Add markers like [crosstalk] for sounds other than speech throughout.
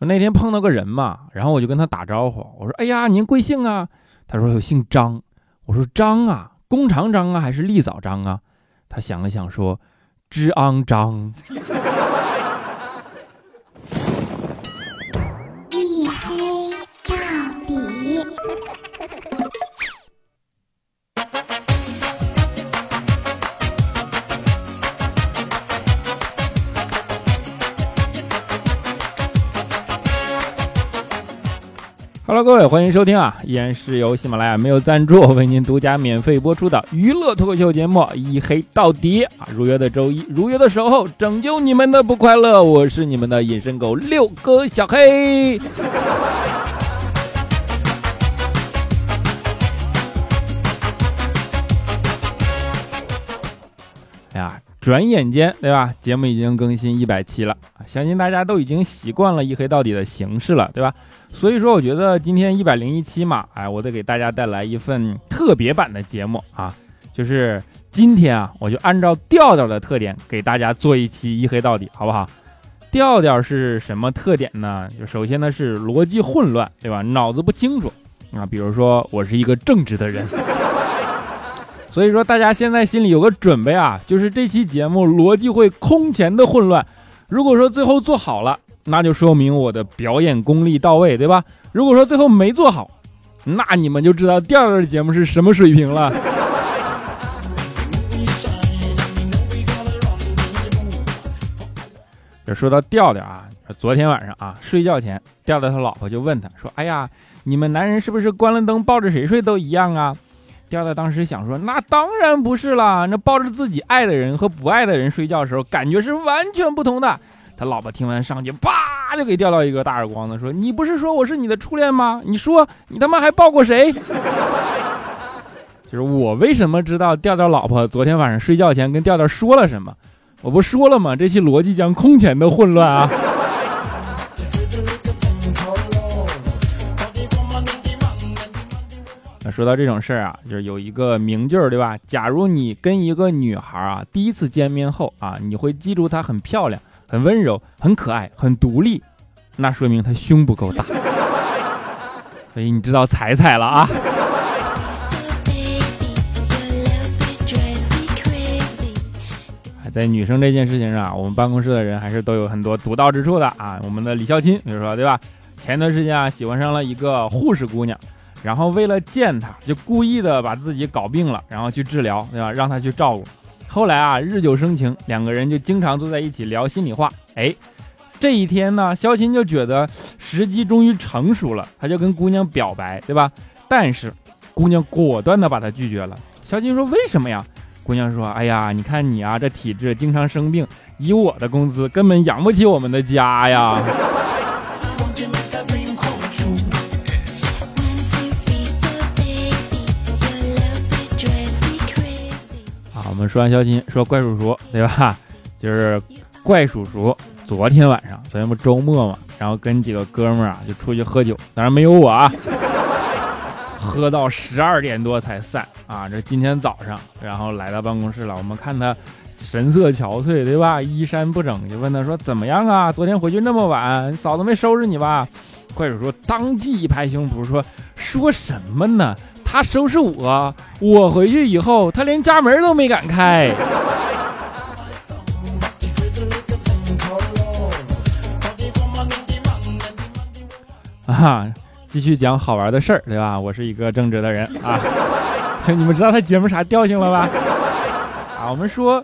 那天碰到个人嘛，然后我就跟他打招呼，我说：“哎呀，您贵姓啊？”他说：“姓张。”我说：“张啊，弓长张啊，还是立早张啊？”他想了想说：“知昂张。” [laughs] Hello，各位，欢迎收听啊！依然是由喜马拉雅没有赞助为您独家免费播出的娱乐脱口秀节目《一黑到底》啊！如约的周一，如约的守候，拯救你们的不快乐。我是你们的隐身狗六哥小黑。哎呀，转眼间，对吧？节目已经更新一百期了！相信大家都已经习惯了一黑到底的形式了，对吧？所以说，我觉得今天一百零一期嘛，哎，我得给大家带来一份特别版的节目啊，就是今天啊，我就按照调调的特点给大家做一期一黑到底，好不好？调调是什么特点呢？就首先呢是逻辑混乱，对吧？脑子不清楚啊。比如说我是一个正直的人，所以说大家现在心里有个准备啊，就是这期节目逻辑会空前的混乱。如果说最后做好了。那就说明我的表演功力到位，对吧？如果说最后没做好，那你们就知道第二个节目是什么水平了。这说到调调啊，昨天晚上啊，睡觉前，调调他老婆就问他说：“哎呀，你们男人是不是关了灯抱着谁睡都一样啊？”调调当时想说：“那当然不是啦，那抱着自己爱的人和不爱的人睡觉的时候，感觉是完全不同的。”他老婆听完上去，啪就给调到一个大耳光子，说：“你不是说我是你的初恋吗？你说你他妈还抱过谁？”就是我为什么知道调调老婆昨天晚上睡觉前跟调调说了什么？我不说了吗？这期逻辑将空前的混乱啊！那说到这种事儿啊，就是有一个名句儿，对吧？假如你跟一个女孩啊第一次见面后啊，你会记住她很漂亮。很温柔，很可爱，很独立，那说明她胸不够大，所以你知道踩踩了啊。在女生这件事情上啊，我们办公室的人还是都有很多独到之处的啊。我们的李孝钦，比如说对吧？前段时间啊，喜欢上了一个护士姑娘，然后为了见他，就故意的把自己搞病了，然后去治疗，对吧？让他去照顾。后来啊，日久生情，两个人就经常坐在一起聊心里话。哎，这一天呢，肖琴就觉得时机终于成熟了，他就跟姑娘表白，对吧？但是姑娘果断的把他拒绝了。肖琴说：“为什么呀？”姑娘说：“哎呀，你看你啊，这体质经常生病，以我的工资根本养不起我们的家呀。”我们说完消息，说怪叔叔，对吧？[laughs] 就是怪叔叔。昨天晚上，昨天不周末嘛，然后跟几个哥们儿啊就出去喝酒，当然没有我啊，[laughs] 喝到十二点多才散啊。这今天早上，然后来到办公室了，我们看他神色憔悴，对吧？衣衫不整，就问他说怎么样啊？昨天回去那么晚，嫂子没收拾你吧？怪叔叔当即一拍胸脯说：“说什么呢？”他收拾我，我回去以后，他连家门都没敢开。[laughs] 啊，继续讲好玩的事儿，对吧？我是一个正直的人啊。[laughs] 行，你们知道他节目啥调性了吧？啊，我们说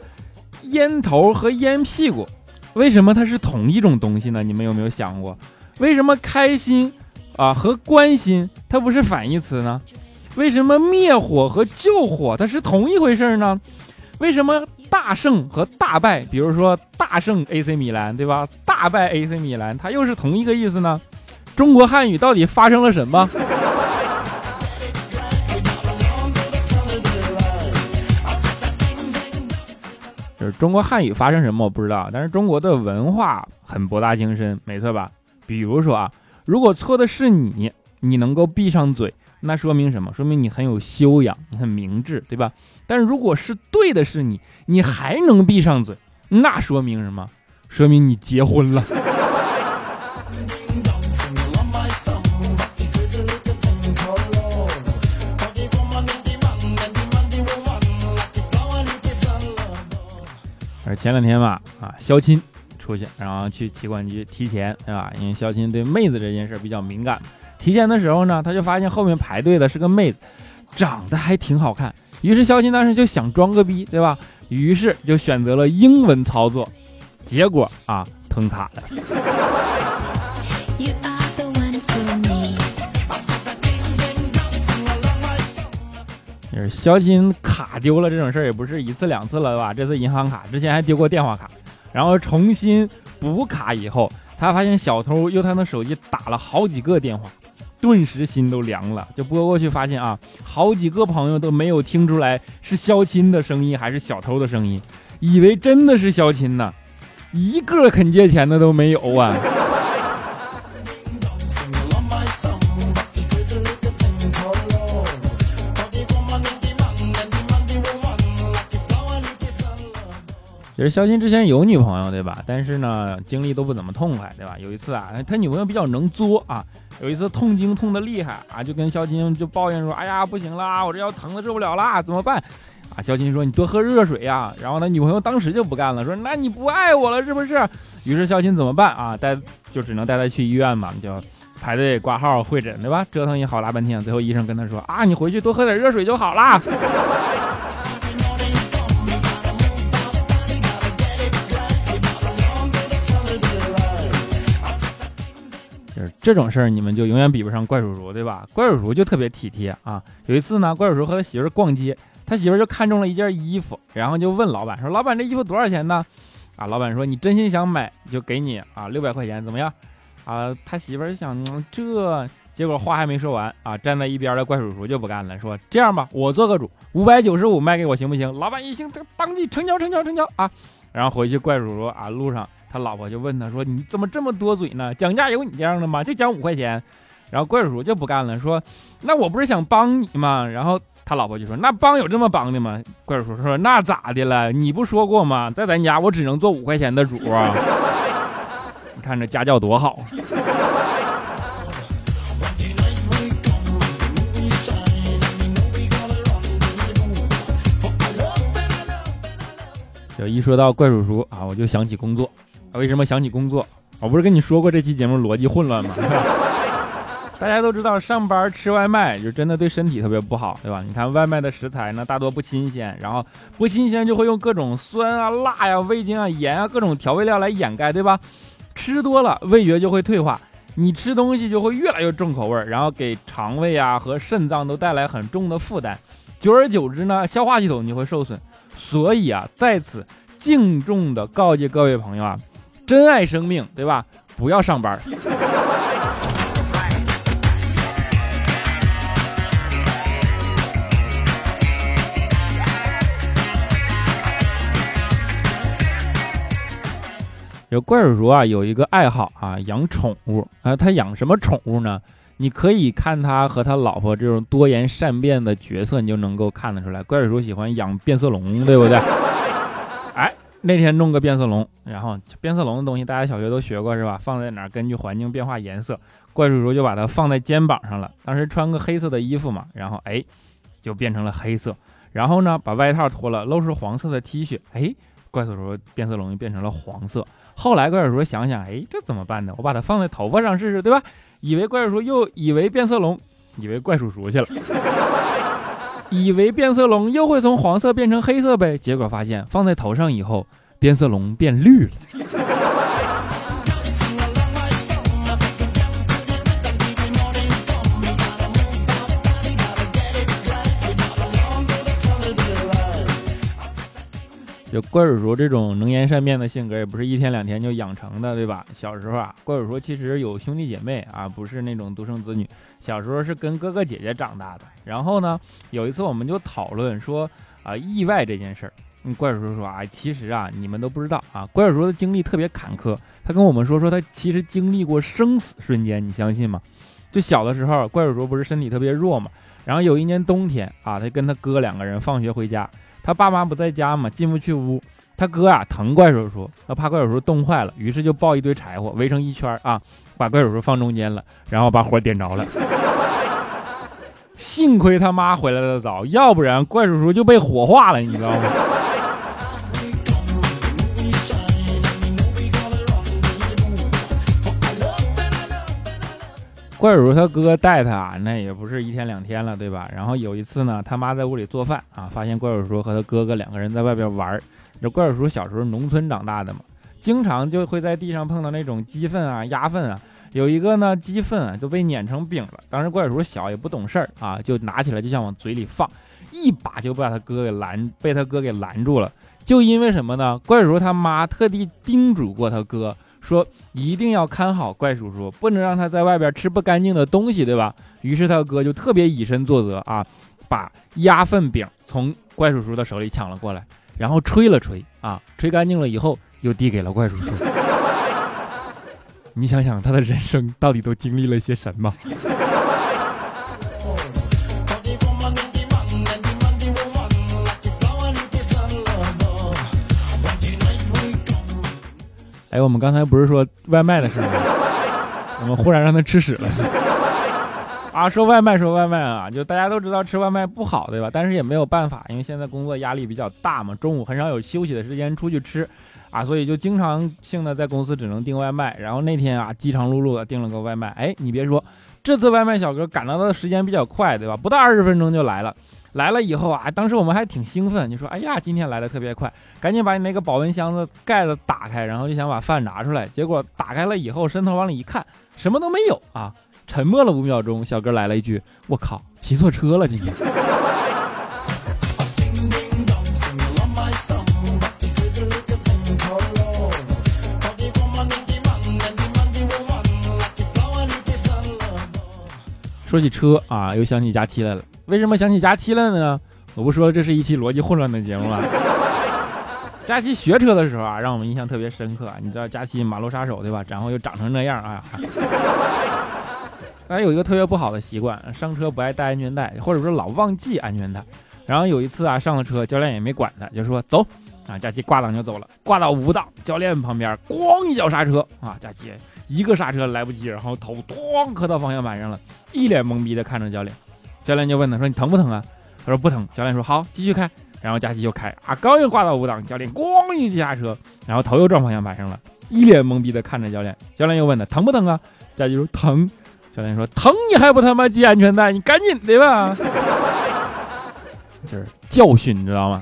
烟头和烟屁股，为什么它是同一种东西呢？你们有没有想过，为什么开心啊和关心它不是反义词呢？为什么灭火和救火它是同一回事呢？为什么大胜和大败，比如说大胜 AC 米兰，对吧？大败 AC 米兰，它又是同一个意思呢？中国汉语到底发生了什么？就是中国汉语发生什么我不知道，但是中国的文化很博大精深，没错吧？比如说啊，如果错的是你，你能够闭上嘴。那说明什么？说明你很有修养，你很明智，对吧？但如果是对的是你，你还能闭上嘴，那说明什么？说明你结婚了。前两天吧，啊，肖钦出去，然后去提款机提钱，对吧？因为肖钦对妹子这件事比较敏感，提钱的时候呢，他就发现后面排队的是个妹子，长得还挺好看。于是肖钦当时就想装个逼，对吧？于是就选择了英文操作，结果啊，吞卡了。就是肖钦卡丢了这种事儿也不是一次两次了，对吧？这次银行卡之前还丢过电话卡，然后重新补卡以后，他发现小偷用他的手机打了好几个电话，顿时心都凉了。就拨过去发现啊，好几个朋友都没有听出来是肖亲的声音还是小偷的声音，以为真的是肖亲呢，一个肯借钱的都没有啊。其实肖钦之前有女朋友，对吧？但是呢，经历都不怎么痛快，对吧？有一次啊，他女朋友比较能作啊，有一次痛经痛的厉害啊，就跟肖钦就抱怨说：“哎呀，不行啦，我这腰疼的受不了啦，怎么办？”啊，肖钦说：“你多喝热水呀。”然后他女朋友当时就不干了，说：“那你不爱我了是不是？”于是肖钦怎么办啊？带就只能带他去医院嘛，就排队挂号会诊，对吧？折腾一好大半天，最后医生跟他说：“啊，你回去多喝点热水就好啦。”这种事儿你们就永远比不上怪叔叔，对吧？怪叔叔就特别体贴啊。有一次呢，怪叔叔和他媳妇儿逛街，他媳妇儿就看中了一件衣服，然后就问老板说：“老板，这衣服多少钱呢？”啊，老板说：“你真心想买，就给你啊六百块钱，怎么样？”啊，他媳妇儿想这，结果话还没说完啊，站在一边的怪叔叔就不干了，说：“这样吧，我做个主，五百九十五卖给我行不行？”老板一听，这当即成交，成交，成交啊！然后回去，怪叔叔啊，路上。他老婆就问他说：“你怎么这么多嘴呢？讲价有你这样的吗？就讲五块钱。”然后怪叔叔就不干了，说：“那我不是想帮你吗？”然后他老婆就说：“那帮有这么帮的吗？”怪叔叔说：“那咋的了？你不说过吗？在咱家我只能做五块钱的主啊！你看这家教多好。”一说到怪叔叔啊，我就想起工作。为什么想起工作？我不是跟你说过这期节目逻辑混乱吗？[laughs] 大家都知道，上班吃外卖就真的对身体特别不好，对吧？你看外卖的食材呢，大多不新鲜，然后不新鲜就会用各种酸啊、辣呀、味精啊、盐啊各种调味料来掩盖，对吧？吃多了味觉就会退化，你吃东西就会越来越重口味，然后给肠胃啊和肾脏都带来很重的负担，久而久之呢，消化系统就会受损。所以啊，在此敬重的告诫各位朋友啊。珍爱生命，对吧？不要上班。有怪叔叔啊，有一个爱好啊，养宠物啊。他养什么宠物呢？你可以看他和他老婆这种多言善辩的角色，你就能够看得出来。怪叔叔喜欢养变色龙，[laughs] 对不对？哎。那天弄个变色龙，然后变色龙的东西大家小学都学过是吧？放在哪儿根据环境变化颜色。怪叔叔就把它放在肩膀上了。当时穿个黑色的衣服嘛，然后哎，就变成了黑色。然后呢，把外套脱了，露出黄色的 T 恤。哎，怪叔叔变色龙就变成了黄色。后来怪叔叔想想，哎，这怎么办呢？我把它放在头发上试试，对吧？以为怪叔叔又以为变色龙，以为怪叔叔去了。[laughs] 以为变色龙又会从黄色变成黑色呗，结果发现放在头上以后，变色龙变绿了。就怪叔叔这种能言善辩的性格，也不是一天两天就养成的，对吧？小时候啊，怪叔叔其实有兄弟姐妹啊，不是那种独生子女。小时候是跟哥哥姐姐长大的。然后呢，有一次我们就讨论说啊，意外这件事儿。怪叔叔说啊，其实啊，你们都不知道啊，怪叔叔的经历特别坎坷。他跟我们说说，他其实经历过生死瞬间，你相信吗？就小的时候，怪叔叔不是身体特别弱嘛，然后有一年冬天啊，他跟他哥两个人放学回家。他爸妈不在家嘛，进不去屋。他哥啊疼怪叔叔，他怕怪叔叔冻坏了，于是就抱一堆柴火围成一圈啊，把怪叔叔放中间了，然后把火点着了。[laughs] 幸亏他妈回来的早，要不然怪叔叔就被火化了，你知道吗？怪叔叔他哥带他，那也不是一天两天了，对吧？然后有一次呢，他妈在屋里做饭啊，发现怪叔叔和他哥哥两个人在外边玩。这怪叔叔小时候农村长大的嘛，经常就会在地上碰到那种鸡粪啊、鸭粪啊。有一个呢，鸡粪啊就被碾成饼了。当时怪叔叔小也不懂事儿啊，就拿起来就想往嘴里放，一把就把他哥给拦，被他哥给拦住了。就因为什么呢？怪叔叔他妈特地叮嘱过他哥，说一定要看好怪叔叔，不能让他在外边吃不干净的东西，对吧？于是他哥就特别以身作则啊，把鸭粪饼从怪叔叔的手里抢了过来，然后吹了吹啊，吹干净了以后又递给了怪叔叔。[laughs] 你想想，他的人生到底都经历了些什么？哎，我们刚才不是说外卖的事吗？[laughs] 我们忽然让他吃屎了。啊，说外卖，说外卖啊，就大家都知道吃外卖不好，对吧？但是也没有办法，因为现在工作压力比较大嘛，中午很少有休息的时间出去吃。啊，所以就经常性的在公司只能订外卖。然后那天啊，饥肠辘辘的订了个外卖。哎，你别说，这次外卖小哥赶到的时间比较快，对吧？不到二十分钟就来了。来了以后啊，当时我们还挺兴奋，你说，哎呀，今天来的特别快，赶紧把你那个保温箱子盖子打开，然后就想把饭拿出来。结果打开了以后，伸头往里一看，什么都没有啊。沉默了五秒钟，小哥来了一句：“我靠，骑错车了今天。”说起车啊，又想起佳期来了。为什么想起佳期了呢？我不说这是一期逻辑混乱的节目了。[laughs] 佳期学车的时候啊，让我们印象特别深刻。啊你知道佳期马路杀手对吧？然后又长成那样啊。[laughs] 他有一个特别不好的习惯，上车不爱戴安全带，或者说老忘记安全带。然后有一次啊，上了车，教练也没管他，就说走啊。佳期挂档就走了，挂到五档，教练旁边咣一脚刹车啊，佳期。一个刹车来不及，然后头咣磕到方向盘上了，一脸懵逼的看着教练。教练就问他说：“你疼不疼啊？”他说：“不疼。”教练说：“好，继续开。”然后佳琪就开啊，刚又挂到五档，教练咣一急刹车，然后头又撞方向盘上了，一脸懵逼的看着教练。教练又问他：“疼不疼啊？”佳琪说：“疼。”教练说：“疼你还不他妈系安全带？你赶紧的吧！” [laughs] 就是教训，你知道吗？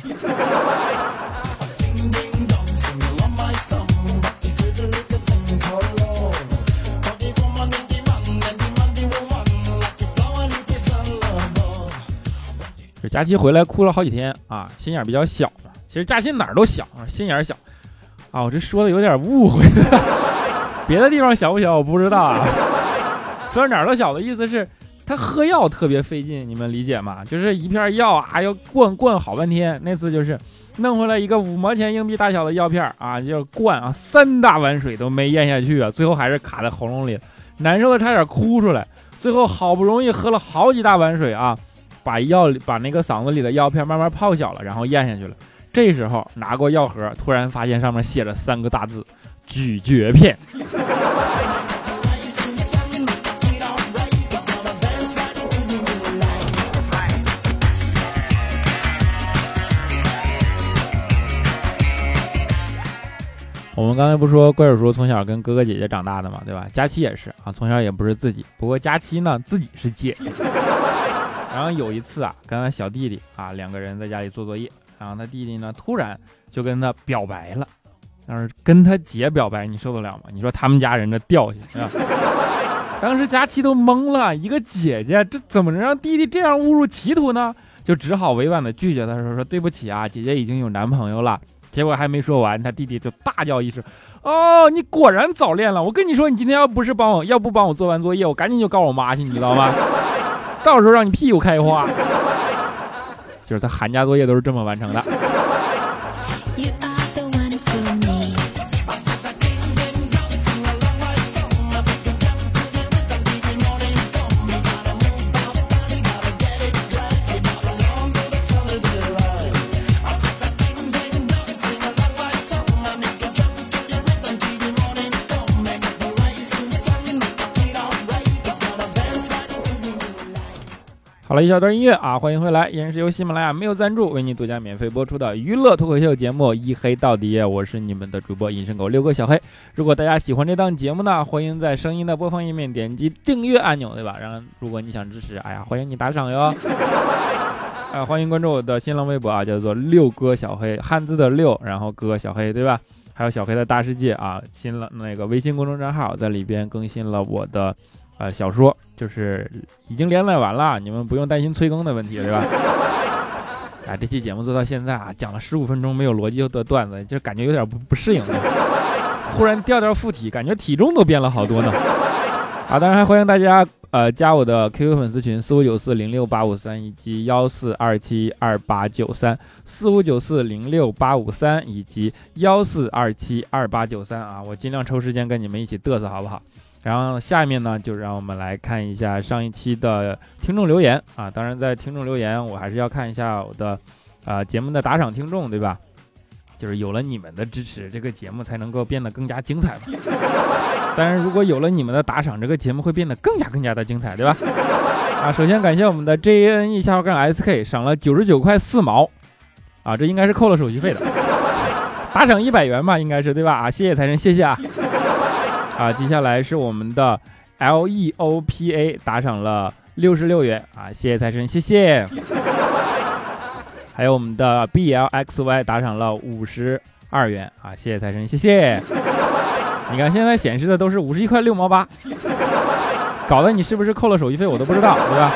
佳期回来哭了好几天啊，心眼比较小嘛。其实佳期哪儿都小啊，心眼小啊。我这说的有点误会，[laughs] 别的地方小不小我不知道啊。说哪儿都小的意思是，他喝药特别费劲，你们理解吗？就是一片药啊，要灌灌好半天。那次就是弄回来一个五毛钱硬币大小的药片啊，就灌啊，三大碗水都没咽下去啊，最后还是卡在喉咙里，难受的差点哭出来。最后好不容易喝了好几大碗水啊。把药把那个嗓子里的药片慢慢泡小了，然后咽下去了。这时候拿过药盒，突然发现上面写着三个大字：咀嚼片。我们刚才不说怪叔叔从小跟哥哥姐姐长大的嘛，对吧？佳期也是啊，从小也不是自己，不过佳期呢自己是姐。然后有一次啊，跟他小弟弟啊两个人在家里做作业，然后他弟弟呢突然就跟他表白了，但是跟他姐表白，你受得了吗？你说他们家人的调性啊！[laughs] 当时佳期都懵了，一个姐姐这怎么能让弟弟这样误入歧途呢？就只好委婉的拒绝他说说对不起啊，姐姐已经有男朋友了。结果还没说完，他弟弟就大叫一声：“哦，你果然早恋了！我跟你说，你今天要不是帮我，要不帮我做完作业，我赶紧就告我妈去，你知道吗？”到时候让你屁股开花，[laughs] 就是他寒假作业都是这么完成的。好了一小段音乐啊，欢迎回来，依然是由喜马拉雅没有赞助为你独家免费播出的娱乐脱口秀节目《一黑到底》，我是你们的主播隐身狗六哥小黑。如果大家喜欢这档节目呢，欢迎在声音的播放页面点击订阅按钮，对吧？然后如果你想支持，哎呀，欢迎你打赏哟。啊，欢迎关注我的新浪微博啊，叫做六哥小黑，汉字的六，然后哥小黑，对吧？还有小黑的大世界啊，新了那个微信公众账号，在里边更新了我的。呃，小说就是已经连载完了，你们不用担心催更的问题，对吧？[laughs] 啊，这期节目做到现在啊，讲了十五分钟没有逻辑的段子，就感觉有点不不适应。忽然调调附体，感觉体重都变了好多呢。啊，当然还欢迎大家呃加我的 QQ 粉丝群四五九四零六八五三以及幺四二七二八九三四五九四零六八五三以及幺四二七二八九三啊，我尽量抽时间跟你们一起嘚瑟，好不好？然后下面呢，就让我们来看一下上一期的听众留言啊。当然，在听众留言，我还是要看一下我的，呃，节目的打赏听众，对吧？就是有了你们的支持，这个节目才能够变得更加精彩嘛。[laughs] 当然，如果有了你们的打赏，这个节目会变得更加更加的精彩，对吧？啊，首先感谢我们的 J A N E 下划杠 S K 赏了九十九块四毛，啊，这应该是扣了手续费的，打赏一百元吧，应该是对吧？啊，谢谢财神，谢谢啊。啊，接下来是我们的 L E O P A 打赏了六十六元啊，谢谢财神，谢谢。还有我们的 B L X Y 打赏了五十二元啊，谢谢财神，谢谢。你看现在显示的都是五十一块六毛八，搞得你是不是扣了手续费我都不知道，对吧？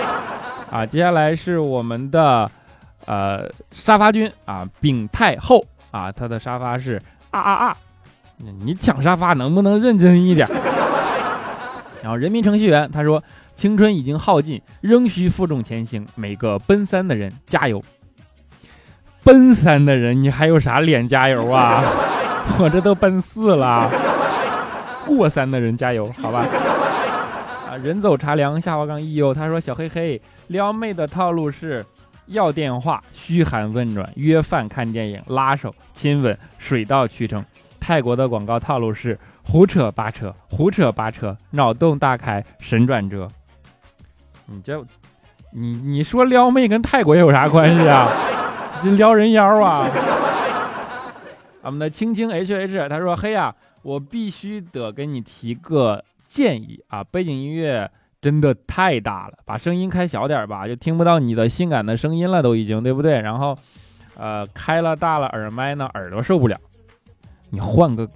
啊，接下来是我们的呃沙发君啊，丙太后啊，他的沙发是啊啊啊。你抢沙发能不能认真一点？[laughs] 然后人民程序员他说：“青春已经耗尽，仍需负重前行。每个奔三的人加油！奔三的人，你还有啥脸加油啊？[laughs] 我这都奔四了，过三的人加油，好吧？”啊，人走茶凉，下滑杠 EU 他说：“小黑黑撩妹的套路是要电话、嘘寒问暖、约饭、看电影、拉手、亲吻，水到渠成。”泰国的广告套路是胡扯八扯，胡扯八扯，脑洞大开，神转折。你这，你你说撩妹跟泰国有啥关系啊？[laughs] 这撩人妖啊！我们的青青 H H 他说：“嘿呀，我必须得给你提个建议啊，背景音乐真的太大了，把声音开小点吧，就听不到你的性感的声音了，都已经对不对？然后，呃，开了大了耳麦呢，耳朵受不了。”你换个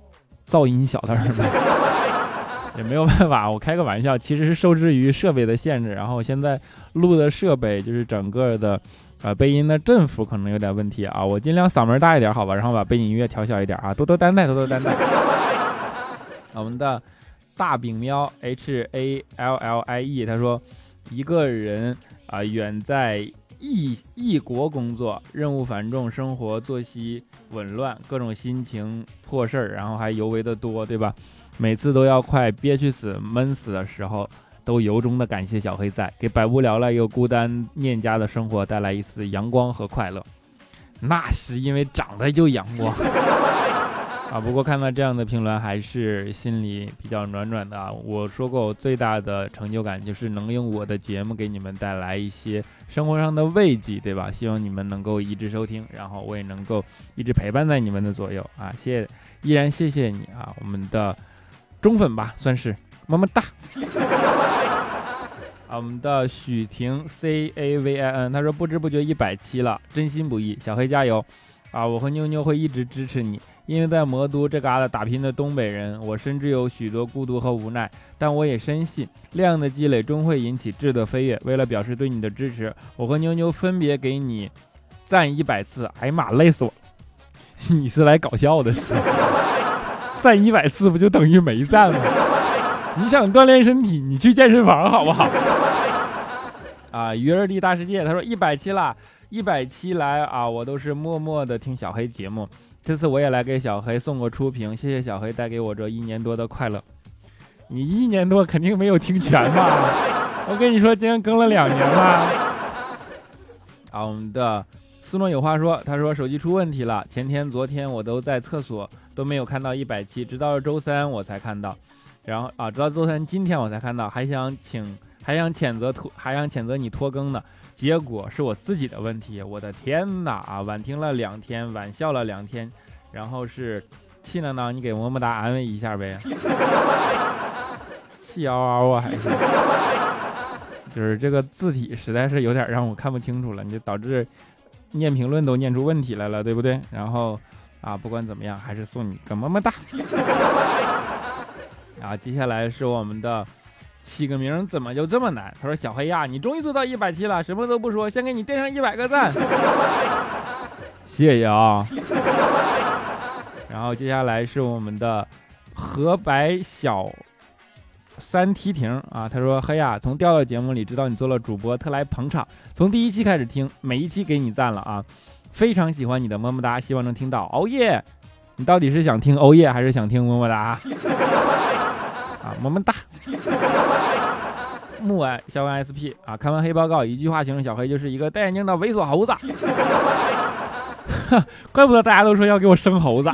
噪音小的耳麦，[laughs] 也没有办法。我开个玩笑，其实是受制于设备的限制。然后现在录的设备就是整个的，呃，背音的振幅可能有点问题啊。我尽量嗓门大一点，好吧，然后把背景音乐调小一点啊。多多担待，多多担待。我们的大饼喵 H A L L I E 他说，一个人啊远在。异异国工作，任务繁重，生活作息紊乱，各种心情破事儿，然后还尤为的多，对吧？每次都要快憋屈死、闷死的时候，都由衷的感谢小黑仔，给百无聊赖又孤单念家的生活带来一丝阳光和快乐。那是因为长得就阳光。[laughs] [laughs] 啊，不过看到这样的评论，还是心里比较暖暖的啊。我说过，我最大的成就感就是能用我的节目给你们带来一些生活上的慰藉，对吧？希望你们能够一直收听，然后我也能够一直陪伴在你们的左右啊。谢谢，依然谢谢你啊，我们的忠粉吧，算是么么哒。[laughs] 啊，我们的许婷 C A V I N，他说不知不觉一百期了，真心不易，小黑加油啊！我和妞妞会一直支持你。因为在魔都这旮旯打拼的东北人，我深知有许多孤独和无奈，但我也深信量的积累终会引起质的飞跃。为了表示对你的支持，我和妞妞分别给你赞一百次。哎呀妈，累死我！你是来搞笑的？是？[laughs] 赞一百次不就等于没赞吗？你想锻炼身体，你去健身房好不好？啊，鱼儿的大世界，他说一百期了，一百期来啊，我都是默默的听小黑节目。这次我也来给小黑送个初评，谢谢小黑带给我这一年多的快乐。你一年多肯定没有听全吧？[laughs] 我跟你说，今天更了两年了。啊，我们的斯诺有话说，他说手机出问题了，前天、昨天我都在厕所，都没有看到一百期，直到周三我才看到。然后啊，直到周三今天我才看到，还想请。还想谴责拖，还想谴责你拖更呢。结果是我自己的问题，我的天哪啊！晚听了两天，晚笑了两天，然后是气囊囊，你给么么哒安慰一下呗。[laughs] 气嗷嗷啊，还是就是这个字体实在是有点让我看不清楚了，你就导致念评论都念出问题来了，对不对？然后啊，不管怎么样，还是送你个么么哒。[laughs] 啊，接下来是我们的。起个名怎么就这么难？他说：“小黑呀，你终于做到一百期了，什么都不说，先给你垫上一百个赞，[laughs] 谢谢啊。”然后接下来是我们的河白小三梯亭啊，他说：“黑呀，从调调节目里知道你做了主播，特来捧场，从第一期开始听，每一期给你赞了啊，非常喜欢你的么么哒，希望能听到。哦耶，你到底是想听哦耶，还是想听么么哒？”啊么么哒，[laughs] 木爱小文 SP 啊！看完黑报告，一句话形容小黑就是一个戴眼镜的猥琐猴子。[laughs] 怪不得大家都说要给我生猴子。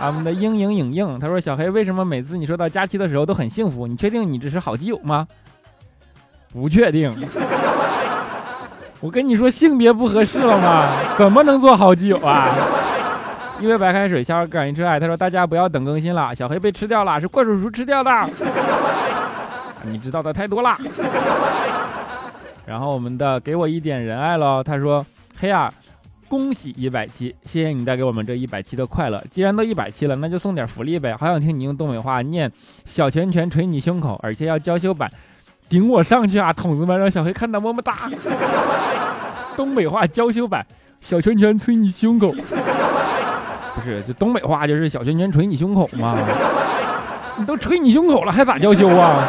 俺们的嘤嘤影影，他说小黑为什么每次你说到假期的时候都很幸福？你确定你只是好基友吗？不确定。[laughs] 我跟你说性别不合适了吗？怎么能做好基友啊？一杯白开水，小感应车爱。他说：“大家不要等更新了，小黑被吃掉了，是怪叔叔吃掉的。你知道的太多了。”然后我们的给我一点仁爱喽。他说：“黑啊，恭喜一百期，谢谢你带给我们这一百期的快乐。既然都一百期了，那就送点福利呗。好想听你用东北话念‘小拳拳捶你胸口’，而且要娇羞版，顶我上去啊，筒子们，让小黑看到么么哒。东北话娇羞版，小拳拳捶你胸口。”是，就东北话就是小拳拳捶你胸口嘛，你都捶你胸口了，还咋娇羞啊？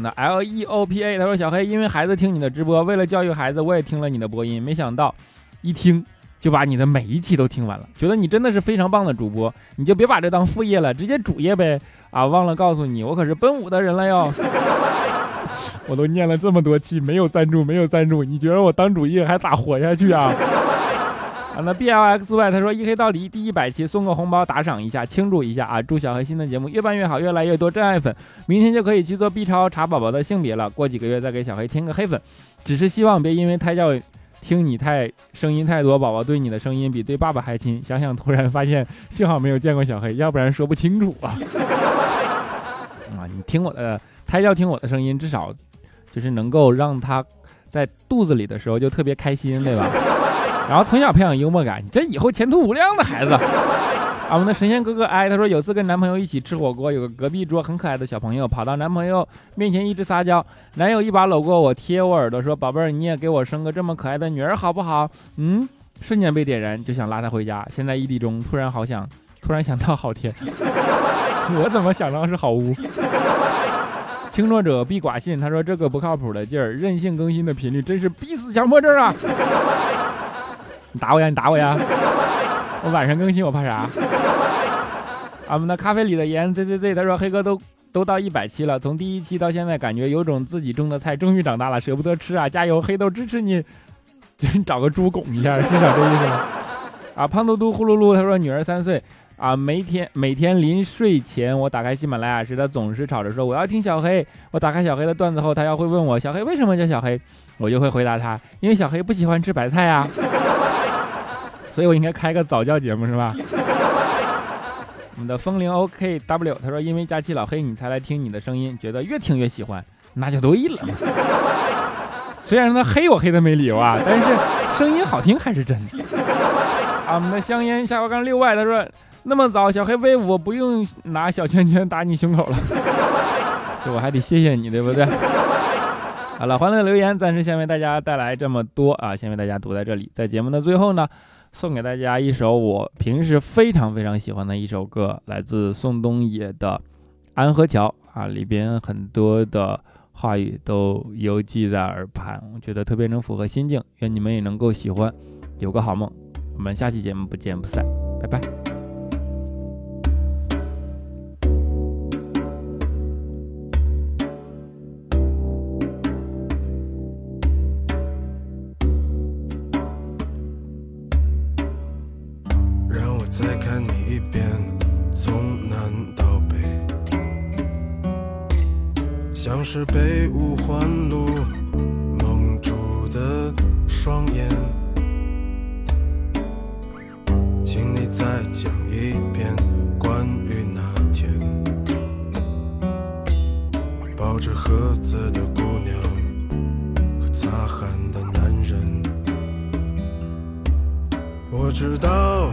那 L E O P A 他说小黑因为孩子听你的直播，为了教育孩子，我也听了你的播音，没想到一听就把你的每一期都听完了，觉得你真的是非常棒的主播，你就别把这当副业了，直接主业呗啊！忘了告诉你，我可是奔五的人了哟，[laughs] 我都念了这么多期，没有赞助，没有赞助，你觉得我当主业还咋活下去啊？那 B L X Y 他说一黑到底第一百期送个红包打赏一下庆祝一下啊！祝小黑新的节目越办越好，越来越多真爱粉，明天就可以去做 B 超查宝宝的性别了。过几个月再给小黑添个黑粉，只是希望别因为胎教听你太声音太多，宝宝对你的声音比对爸爸还亲。想想突然发现，幸好没有见过小黑，要不然说不清楚啊。[laughs] 啊，你听我的胎教听我的声音，至少就是能够让他在肚子里的时候就特别开心，对吧？然后从小培养幽默感，你这以后前途无量的孩子。[laughs] 我们的神仙哥哥哎，他说有次跟男朋友一起吃火锅，有个隔壁桌很可爱的小朋友跑到男朋友面前一直撒娇，男友一把搂过我，贴我耳朵说：“宝贝儿，你也给我生个这么可爱的女儿好不好？”嗯，瞬间被点燃，就想拉他回家。现在异地中，突然好想，突然想到好天，我怎么想到是好屋？轻诺者必寡信，他说这个不靠谱的劲儿，任性更新的频率真是逼死强迫症啊！你打我呀！你打我呀！我晚上更新，我怕啥？俺们的咖啡里的盐 z z z，他说黑哥都都到一百期了，从第一期到现在，感觉有种自己种的菜终于长大了，舍不得吃啊！加油，黑豆支持你！就你找个猪拱一下，是想这意思吗？啊，胖嘟嘟呼噜噜，他说女儿三岁啊，每天每天临睡前我打开喜马拉雅时，他总是吵着说我要听小黑。我打开小黑的段子后，他要会问我小黑为什么叫小黑，我就会回答他，因为小黑不喜欢吃白菜呀。所以我应该开个早教节目是吧？[laughs] 我们的风铃 OKW 他说，因为假期老黑你才来听你的声音，觉得越听越喜欢，那就对了。[laughs] 虽然他黑我黑的没理由啊，但是声音好听还是真的。啊，我们的香烟下巴杠六外他说，那么早小黑威武，不用拿小拳拳打你胸口了，[laughs] 这我还得谢谢你对不对？好了，欢乐留言暂时先为大家带来这么多啊，先为大家读在这里，在节目的最后呢。送给大家一首我平时非常非常喜欢的一首歌，来自宋冬野的《安河桥》啊，里边很多的话语都犹记在耳畔，我觉得特别能符合心境，愿你们也能够喜欢，有个好梦。我们下期节目不见不散，拜拜。再看你一遍从南到北像是被五环路蒙住的双眼。请你再讲一遍关于那天抱着盒子的姑娘和擦汗的男人。我知道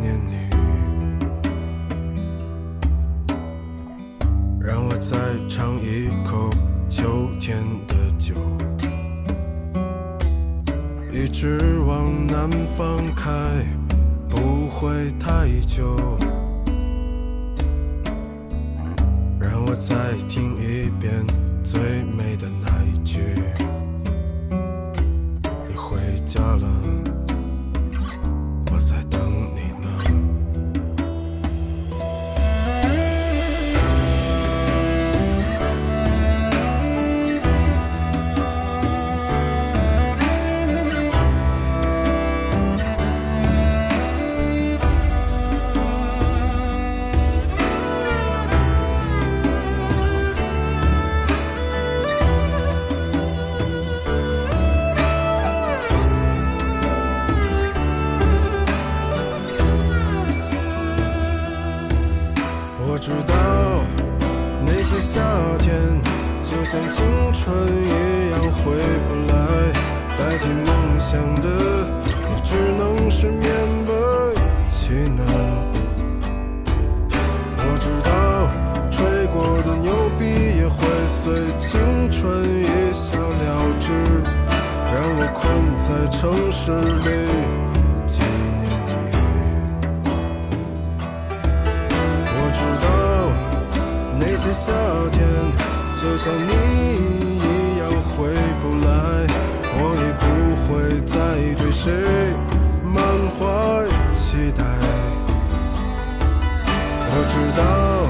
念再尝一口秋天的酒。一直往南方开，不会太久。让我再听一遍最美的那一句。你回家了。回不来，代替梦想的也只能是勉为其难。我知道吹过的牛逼也会随青春一笑了之，让我困在城市里纪念你。我知道那些。夏天就像你知道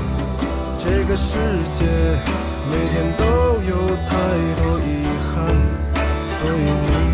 这个世界每天都有太多遗憾，所以你。